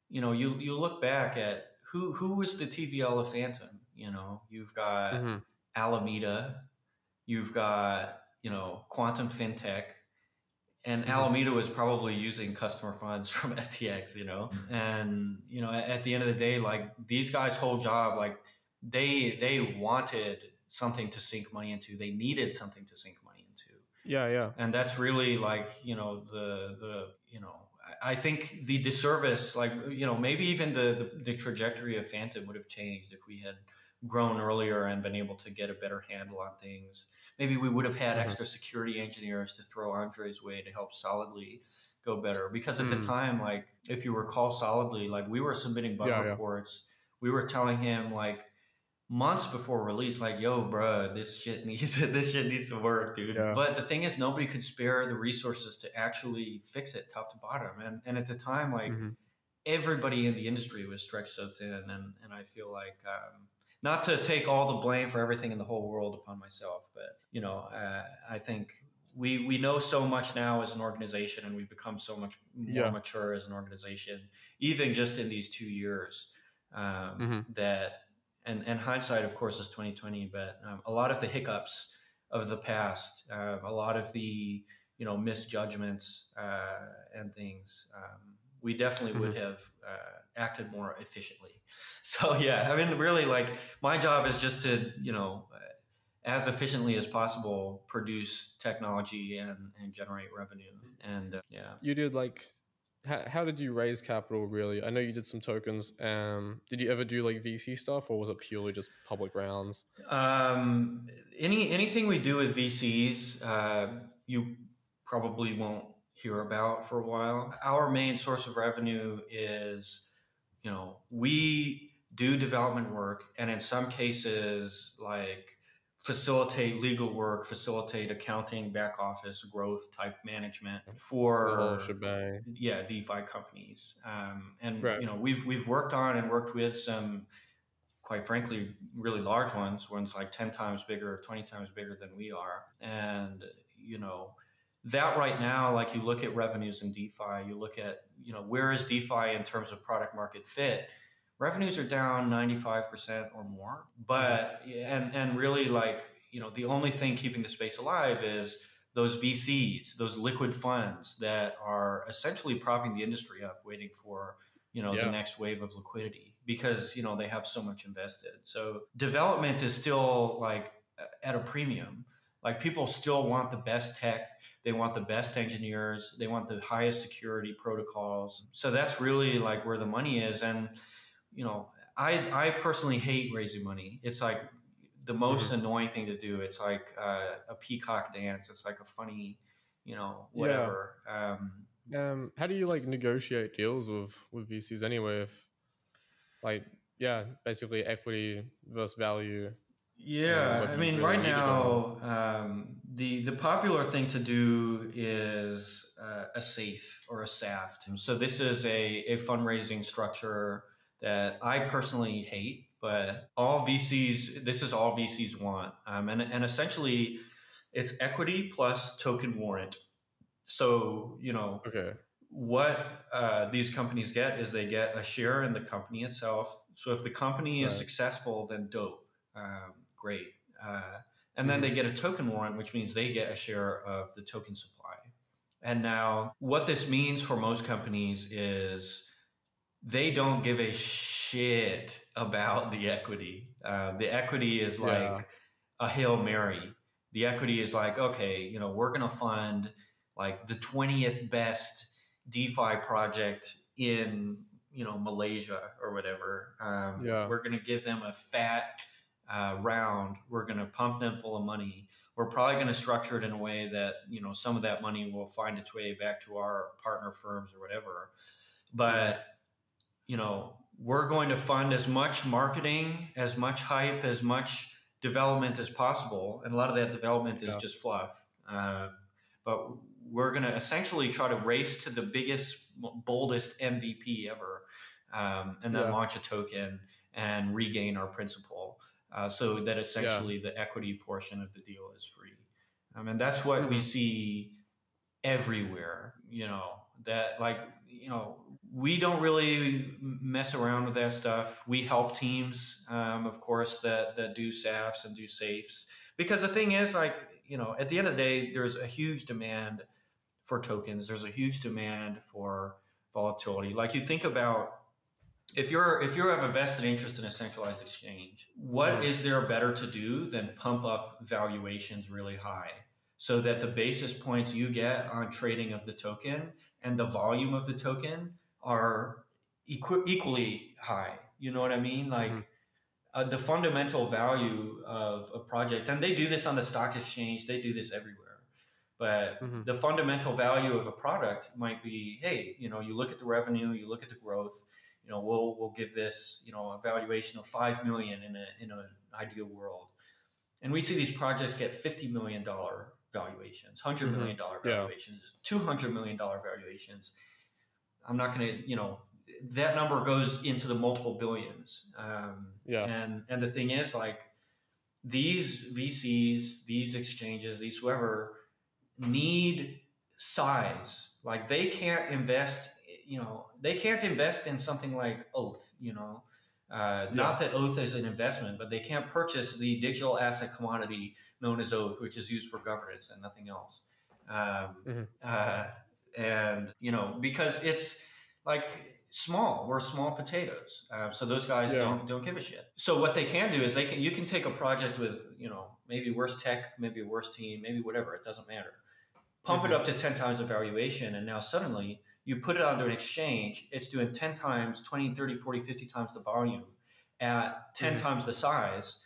you know, you, you look back at who, who was the TVL of Fantom? You know, you've got, mm-hmm Alameda, you've got you know Quantum FinTech, and mm-hmm. Alameda was probably using customer funds *laughs* from FTX, you know, mm-hmm. and you know at the end of the day, like these guys' whole job, like they they wanted something to sink money into, they needed something to sink money into. Yeah, yeah, and that's really like you know the the you know I think the disservice, like you know, maybe even the, the, the trajectory of Fantom would have changed if we had grown earlier and been able to get a better handle on things. Maybe we would have had mm-hmm. extra security engineers to throw Andre's way to help Solidly go better. Because at mm. the time, like if you recall Solidly, like we were submitting bug yeah, reports, yeah. we were telling him like months before release, like, yo, bro, this shit *laughs* needs this shit needs to work, dude. Yeah. But the thing is nobody could spare the resources to actually fix it top to bottom. And and at the time, like mm-hmm. everybody in the industry was stretched so thin and, and I feel like um, not to take all the blame for everything in the whole world upon myself, but you know, uh, I think we we know so much now as an organization, and we've become so much more yeah. mature as an organization, even just in these two years. Um, mm-hmm. That and and hindsight, of course, is twenty twenty, but um, a lot of the hiccups of the past, uh, a lot of the you know misjudgments uh, and things, um, we definitely mm-hmm. would have uh, acted more efficiently. *laughs* So yeah, I mean, really, like my job is just to you know, as efficiently as possible, produce technology and and generate revenue. And uh, yeah, you did like. How, how did you raise capital really? I know you did some tokens. Um, did you ever do like VC stuff or was it purely just public rounds? Um, any anything we do with VCs, uh, you probably won't hear about for a while. Our main source of revenue is you know, we do development work and in some cases like facilitate legal work, facilitate accounting, back office, growth type management for yeah DeFi companies. Um, and right. you know we've we've worked on and worked with some, quite frankly, really large ones. Ones like ten times bigger, twenty times bigger than we are. And you know that right now, like you look at revenues in DeFi, you look at, you know, where is DeFi in terms of product market fit? Revenues are down 95% or more. But, and, and really like, you know, the only thing keeping the space alive is those VCs, those liquid funds that are essentially propping the industry up, waiting for, you know, yeah. the next wave of liquidity because, you know, they have so much invested. So development is still like at a premium Like people still want the best tech, they want the best engineers, they want the highest security protocols. So that's really like where the money is. And you know, I I personally hate raising money. It's like the most mm-hmm. annoying thing to do. It's like uh, a peacock dance. It's like a funny, you know, whatever. Yeah. Um, um, how do you like negotiate deals with with VCs anyway? If like, yeah, basically equity versus value. Yeah, I mean, right now, um, the the popular thing to do is uh, a safe or a SAFT. So this is a, a fundraising structure that I personally hate, but all VCs, this is all VCs want. Um, and, and essentially, it's equity plus token warrant. So, you know, okay. what uh, these companies get is they get a share in the company itself. So if the company is successful, then dope, um, great. Uh, and then mm-hmm. they get a token warrant, which means they get a share of the token supply. And now, what this means for most companies is they don't give a shit about the equity. Uh, the equity is like yeah. a hail mary. The equity is like, okay, you know, we're going to fund like the twentieth best DeFi project in you know Malaysia or whatever. Um, yeah. We're going to give them a fat uh, round. We're going to pump them full of money. We're probably going to structure it in a way that you know some of that money will find its way back to our partner firms or whatever. But you know, we're going to fund as much marketing, as much hype, as much development as possible. And a lot of that development is yeah. just fluff. Uh, but we're going to essentially try to race to the biggest, boldest MVP ever, um, and then yeah. launch a token and regain our principal. Uh, so that essentially yeah. the equity portion of the deal is free. Um, and that's what mm-hmm. we see everywhere, you know, that like, you know, we don't really mess around with that stuff. We help teams, um, of course, that that do SAFs and do safes. Because the thing is, like you know, at the end of the day, there's a huge demand for tokens. There's a huge demand for volatility. Like you think about if you're if you have a vested interest in a centralized exchange, what is there better to do than pump up valuations really high? so that the basis points you get on trading of the token and the volume of the token are equ- equally high. You know what I mean? Like mm-hmm. uh, the fundamental value of a project, and they do this on the stock exchange, they do this everywhere. But mm-hmm. the fundamental value of a product might be, hey, you know, you look at the revenue, you look at the growth. You know, we'll we'll give this, you know, a valuation of five million in a in an ideal world, and we see these projects get fifty million dollar valuations, hundred mm-hmm. million dollar valuations, yeah. two hundred million dollar valuations I'm not going to, you know, that number goes into the multiple billions. Um, yeah. And and the thing is, like, these VCs, these exchanges, these whoever need size. Like, they can't invest. You know, they can't invest in something like Oath. You know, uh, yeah. not that Oath is an investment, but they can't purchase the digital asset commodity known as Oath, which is used for governance and nothing else. Um, mm-hmm. uh, and you know because it's like small we're small potatoes uh, so those guys yeah. don't don't give a shit so what they can do is they can you can take a project with you know maybe worse tech maybe a worse team maybe whatever it doesn't matter pump mm-hmm. it up to 10 times the valuation and now suddenly you put it onto an exchange it's doing 10 times 20 30 40 50 times the volume at 10 mm-hmm. times the size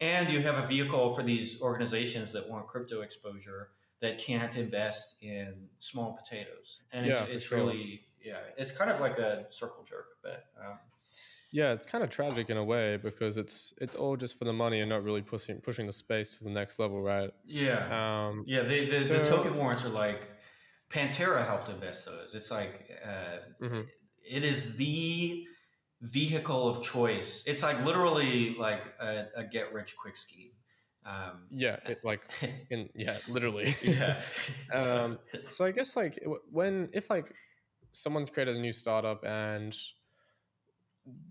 and you have a vehicle for these organizations that want crypto exposure that can't invest in small potatoes. And it's, yeah, it's sure. really, yeah, it's kind of like a circle jerk, but. Um, yeah, it's kind of tragic in a way because it's it's all just for the money and not really pushing pushing the space to the next level, right? Yeah, um, yeah. They, the, so, the token warrants are like Pantera helped invest those. It's like uh, mm-hmm. it is the vehicle of choice. It's like literally like a, a get rich quick scheme. Um, yeah, it, like *laughs* in yeah, literally. *laughs* yeah. *laughs* um, so I guess like when if like someone created a new startup and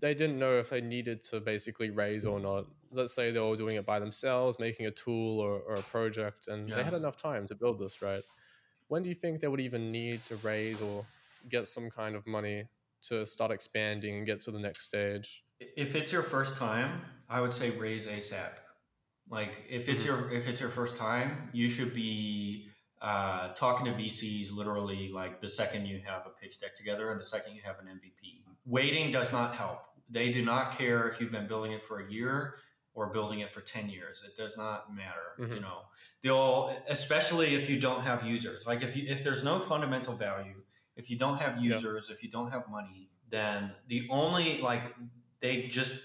they didn't know if they needed to basically raise or not. Let's say they were doing it by themselves, making a tool or, or a project, and yeah. they had enough time to build this, right? When do you think they would even need to raise or get some kind of money to start expanding and get to the next stage? If it's your first time, I would say raise ASAP Like if it's Mhm. your if it's your first time, you should be uh, talking to VCs literally like the second you have a pitch deck together and the second you have an MVP. Waiting does not help. They do not care if you've been building it for a year or building it for 10 years. It does not matter, you Mhm. know. They'll especially if you don't have users. Like if you if there's no fundamental value, if you don't have Yeah. users, if you don't have money, then the only like they just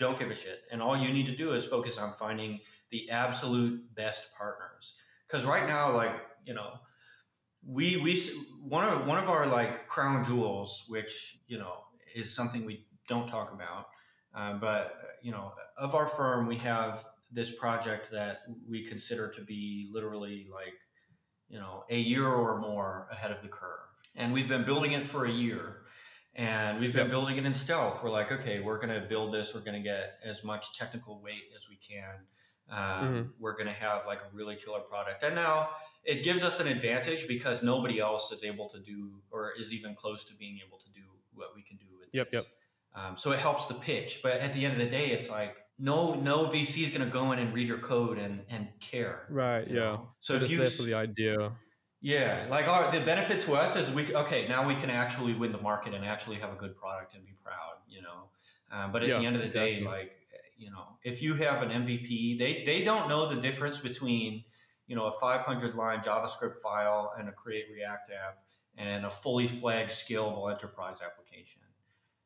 don't give a shit. And all you need to do is focus on finding the absolute best partners. Because right now, like you know, we we one of one of our like crown jewels, which you know is something we don't talk about, uh, but you know, of our firm, we have this project that we consider to be literally like you know a year or more ahead of the curve, and we've been building it for a year. And we've been Yep. building it in stealth. We're like, okay, we're going to build this. We're going to get as much technical weight as we can. Um, We're going to have like a really killer product. And now it gives us an advantage because nobody else is able to do or is even close to being able to do what we can do with Yep, this. Um, so it helps the pitch, but at the end of the day, it's like no no VC is going to go in and read your code and and care. Right. you Yeah. know? So So if just you there for the idea. Yeah, like our the benefit to us is we okay now we can actually win the market and actually have a good product and be proud, you know. Um, but at Yeah, the end of the day, like you know, if you have an MVP, they they don't know the difference between you know a 500 line JavaScript file and a Create React app and a fully flagged scalable enterprise application.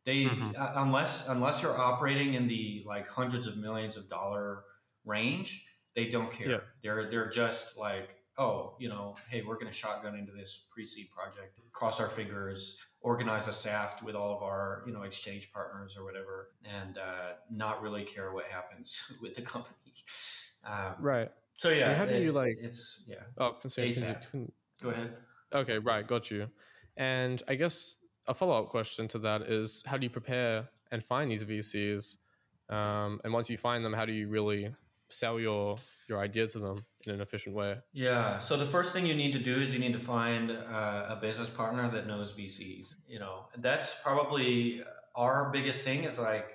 They Mhm. uh, unless unless you're operating in the like hundreds of millions of dollar range, they don't care. Yeah. They're they're just like, oh, you know, hey, we're going to shotgun into this pre-seed project, cross our fingers, organize a SAFT with all of our you know exchange partners or whatever, and uh, not really care what happens *laughs* with the company. Um, Right. So yeah, And how do it- you, like- It's yeah. Oh, ASAP. Go ahead. Okay, right, got you. And I guess a follow up question to that is how do you prepare and find these VCs? Um, and once you find them, how do you really sell your your idea to them in an efficient way? Yeah. So the first thing you need to do is you need to find uh, a business partner that knows VCs. You know, that's probably our biggest thing. Is like,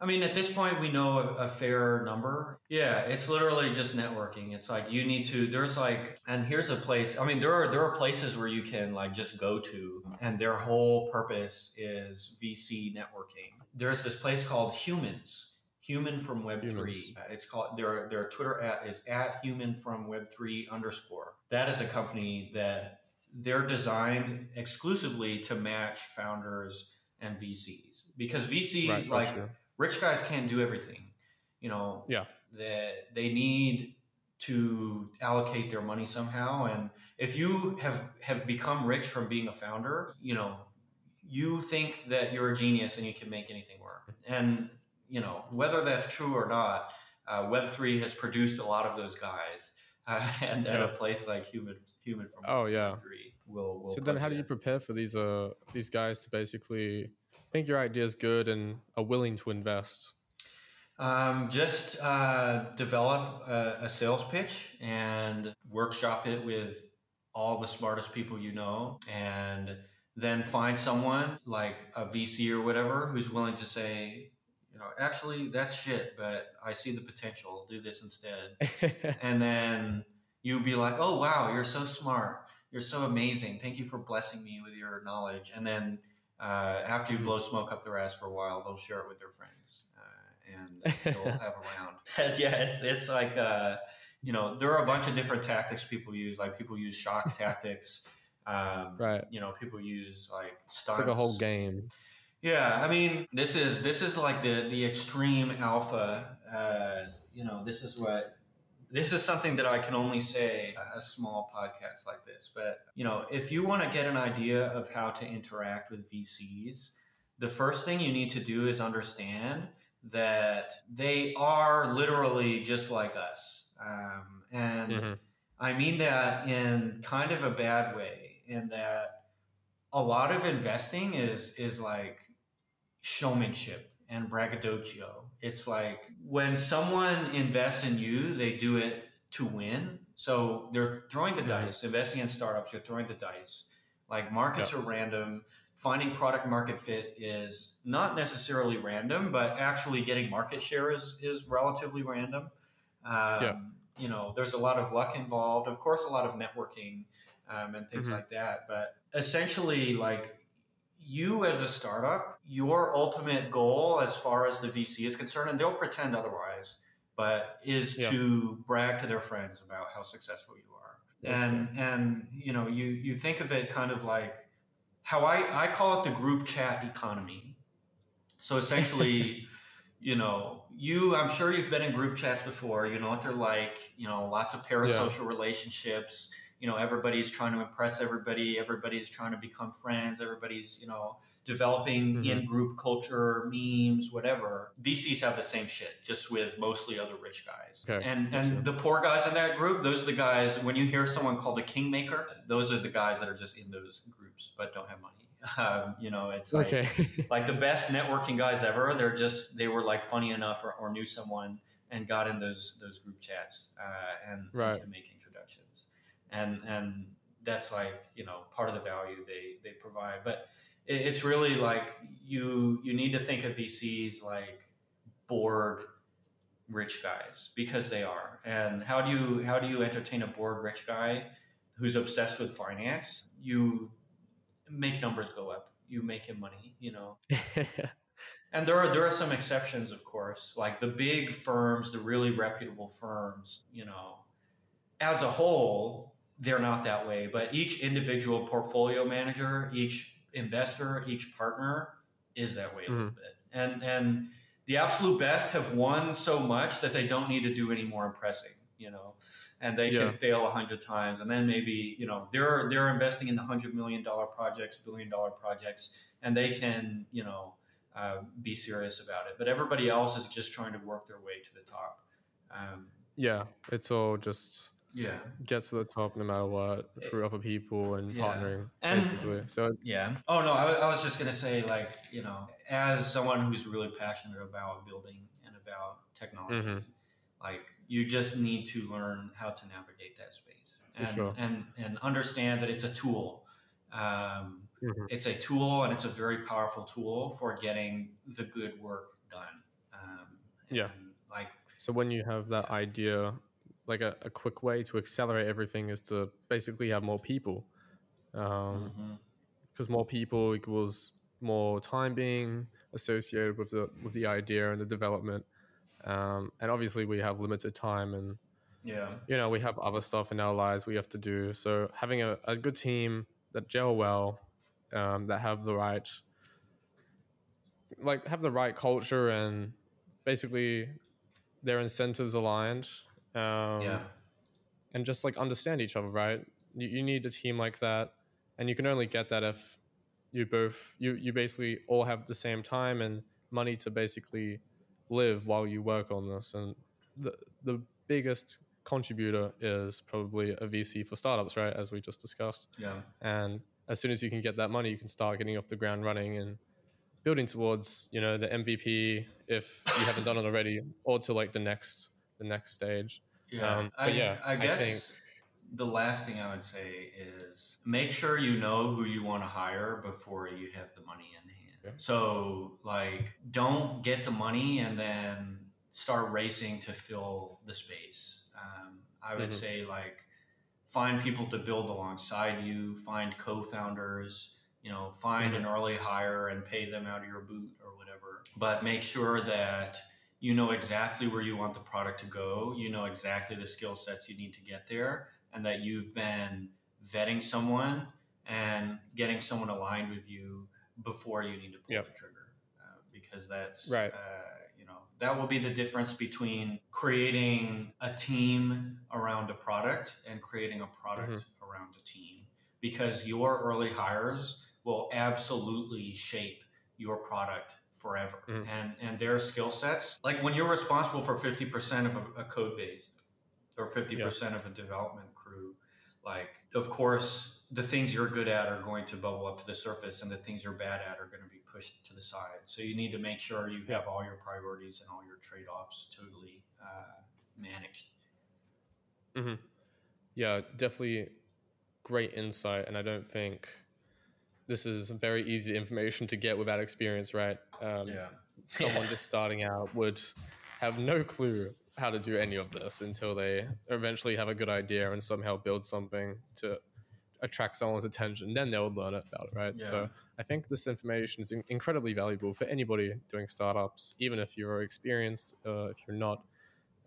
I mean, at this point, we know a, a fair number. Yeah, it's literally just networking. It's like you need to. There's like, and here's a place. I mean, there are there are places where you can like just go to, and their whole purpose is VC networking. There's this place called Humans. Human from Web Humans. three. Uh, It's called their their Twitter at is at Human from Web three underscore. That is a company that they're designed exclusively to match founders and VCs because VC Right, like rich guys can't do everything. You know, Yeah. They, they need to allocate their money somehow. And if you have, have become rich from being a founder, you know, you think that you're a genius and you can make anything work. And, you know, whether that's true or not, uh, Web3 has produced a lot of those guys. *laughs* Uh, and at a place like Human, Human from Oh, yeah. Web3 will, will So then, how do you prepare for these uh these guys to basically think your idea is good and are willing to invest? Um, just uh, develop a, a sales pitch and workshop it with all the smartest people you know, and then find someone like a VC or whatever who's willing to say, know, actually that's shit, but I see the potential. Do this instead, *laughs* and then you be like, oh wow, you're so smart, you're so amazing. Thank you for blessing me with your knowledge, and then. Uh, after you Mhm. blow smoke up their ass for a while, they'll share it with their friends, uh, and *laughs* they'll have around. *laughs* yeah, it's it's like uh, you know there are a bunch of different tactics people use. Like people use shock tactics. Um, right. You know, people use like It's like a whole game. Yeah, I mean, this is this is like the the extreme alpha. Uh, you know, this is what this is something that I can only say a small podcast like this. But you know, if you want to get an idea of how to interact with VCs, the first thing you need to do is understand that they are literally just like us, um, and Mhm. I mean that in kind of a bad way, in that a lot of investing is is like showmanship and braggadocio. It's like when someone invests in you, they do it to win. So they're throwing the dice, investing in startups, you're throwing the dice. Like markets are random. Finding product market fit is not necessarily random, but actually getting market share is, is relatively random. Um, yeah. You know, there's a lot of luck involved. Of course, a lot of networking um, and things mm-hmm. like that. But essentially, like you as a startup, your ultimate goal as far as the VC is concerned, and they'll pretend otherwise, but is yeah. to brag to their friends about how successful you are. And and you know, you you think of it kind of like how I, I call it the group chat economy. So essentially, *laughs* you know, you I'm sure you've been in group chats before, you know what they're like, you know, lots of parasocial yeah. relationships you know everybody's trying to impress everybody everybody's trying to become friends everybody's you know developing mm-hmm. in-group culture memes whatever vcs have the same shit just with mostly other rich guys okay. and and sure. the poor guys in that group those are the guys when you hear someone called a kingmaker those are the guys that are just in those groups but don't have money *laughs* um, you know it's like okay. *laughs* like the best networking guys ever they're just they were like funny enough or, or knew someone and got in those those group chats uh, and, right. introductions and and that's like you know part of the value they they provide. But it, it's really like you you need to think of vcs like bored rich guys because they are. And how do you how do you entertain a bored rich guy who's obsessed with finance? You make numbers go up. You make him money you know? *laughs* And there are there are some exceptions of course. Like the big firms the really reputable firms you know as a whole they're not that way. But each individual portfolio manager, each investor, each partner is that way a little mm-hmm. bit. And and the absolute best have won so much that they don't need to do any more impressing, you know, and they yeah. can fail a hundred times, and then maybe you know they're they're investing in the hundred million dollar projects, billion dollar projects, and they can you know uh, be serious about it. But everybody else is just trying to work their way to the top. Um, yeah, it's all just yeah get to the top no matter what through other people and yeah. partnering and basically. so yeah oh no I, I was just gonna say like you know as someone who's really passionate about building and about technology mm-hmm. like you just need to learn how to navigate that space and sure. and and understand that it's a tool um, mm-hmm. it's a tool and it's a very powerful tool for getting the good work done um, yeah like so when you have that idea like a, a quick way to accelerate everything is to basically have more people. Because um, mm-hmm. more people equals more time being associated with the with the idea and the development. Um, and obviously we have limited time and yeah. you know we have other stuff in our lives we have to do. So having a, a good team that gel well um, that have the right like have the right culture and basically their incentives aligned um, yeah. And just like understand each other, right? You, you need a team like that, and you can only get that if you both you you basically all have the same time and money to basically live while you work on this. And the the biggest contributor is probably a VC for startups, right? As we just discussed. Yeah. And as soon as you can get that money, you can start getting off the ground running and building towards, you know, the MVP if you haven't done it already, or to like the next the next stage. Yeah, um, I, yeah, I guess I think, the last thing I would say is make sure you know who you want to hire before you have the money in hand. Yeah. So, like, don't get the money and then start racing to fill the space. Um, I would mm-hmm. say, like, find people to build alongside you, find co founders, you know, find mm-hmm. an early hire and pay them out of your boot or whatever. But make sure that you know exactly where you want the product to go you know exactly the skill sets you need to get there and that you've been vetting someone and getting someone aligned with you before you need to pull yep. the trigger uh, because that's right uh, you know that will be the difference between creating a team around a product and creating a product mm-hmm. around a team because your early hires will absolutely shape your product forever mm. and and their skill sets like when you're responsible for 50% of a, a code base or 50% yeah. of a development crew like of course the things you're good at are going to bubble up to the surface and the things you're bad at are going to be pushed to the side so you need to make sure you have all your priorities and all your trade-offs totally uh, managed mm-hmm. yeah definitely great insight and i don't think this is very easy information to get without experience, right? Um, yeah. *laughs* Someone just starting out would have no clue how to do any of this until they eventually have a good idea and somehow build something to attract someone's attention. Then they'll learn about it, right? Yeah. So I think this information is in- incredibly valuable for anybody doing startups, even if you're experienced, uh, if you're not.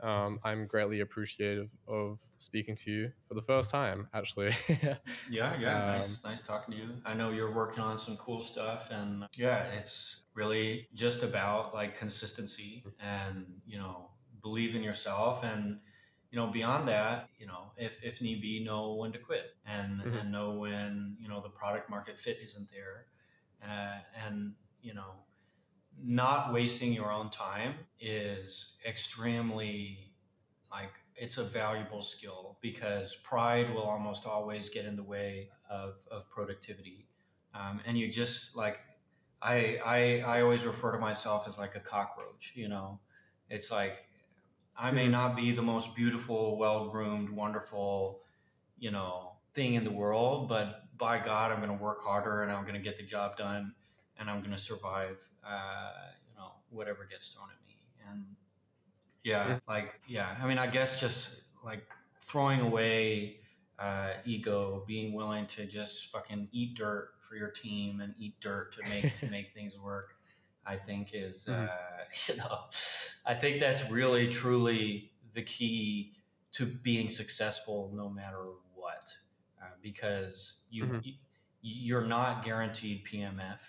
Um, I'm greatly appreciative of speaking to you for the first time, actually. *laughs* Yeah, yeah, Um, nice, nice talking to you. I know you're working on some cool stuff, and yeah, it's really just about like consistency and you know believe in yourself, and you know beyond that, you know if if need be, know when to quit, and Mhm. and know when you know the product market fit isn't there, uh, and you know not wasting your own time is extremely like it's a valuable skill because pride will almost always get in the way of, of productivity um, and you just like I, I i always refer to myself as like a cockroach you know it's like i may Mhm. not be the most beautiful well-groomed wonderful you know thing in the world but by god i'm going to work harder and i'm going to get the job done and i'm going to survive uh, you know whatever gets thrown at me and yeah Mhm. like yeah i mean i guess just like throwing away uh, ego being willing to just fucking eat dirt for your team and eat dirt to make *laughs* make things work i think is Mhm. uh, *laughs* you know i think that's really truly the key to being successful no matter what uh, because you Mhm. y- you're not guaranteed pmf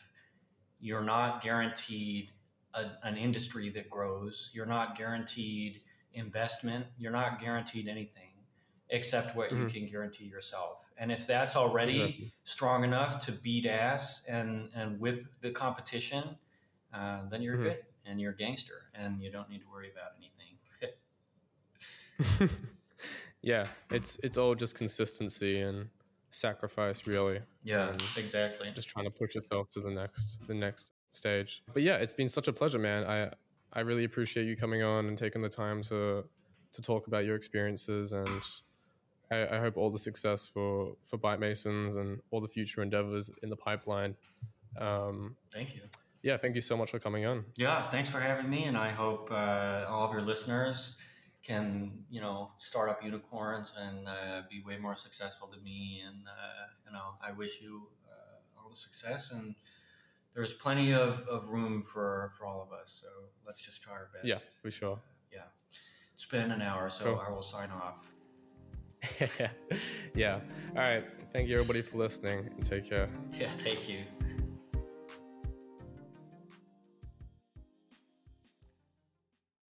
you're not guaranteed a, an industry that grows. You're not guaranteed investment. You're not guaranteed anything except what you Mhm. can guarantee yourself. And if that's already Exactly. strong enough to beat ass and, and whip the competition, uh, then you're Mhm. good and you're a gangster and you don't need to worry about anything. *laughs* *laughs* yeah, it's it's all just consistency and sacrifice, really. yeah, Um, exactly. just trying to push yourself to the next the next stage. But yeah, it's been such a pleasure, man. I I really appreciate you coming on and taking the time to to talk about your experiences and I, I hope all the success for for Byte Masons and all the future endeavors in the pipeline. Um, Thank you. yeah, thank you so much for coming on. Yeah, thanks for having me, and I hope uh, all of your listeners can, you know, start up unicorns and uh, be way more successful than me. And uh, you know, I wish you uh, all the success, and there's plenty of, of room for for all of us. So let's just try our best. Yeah, for sure. Yeah, it's been an hour, so Cool. I will sign off. *laughs* yeah. All right. Thank you everybody for listening and take care. *laughs* Yeah, thank you.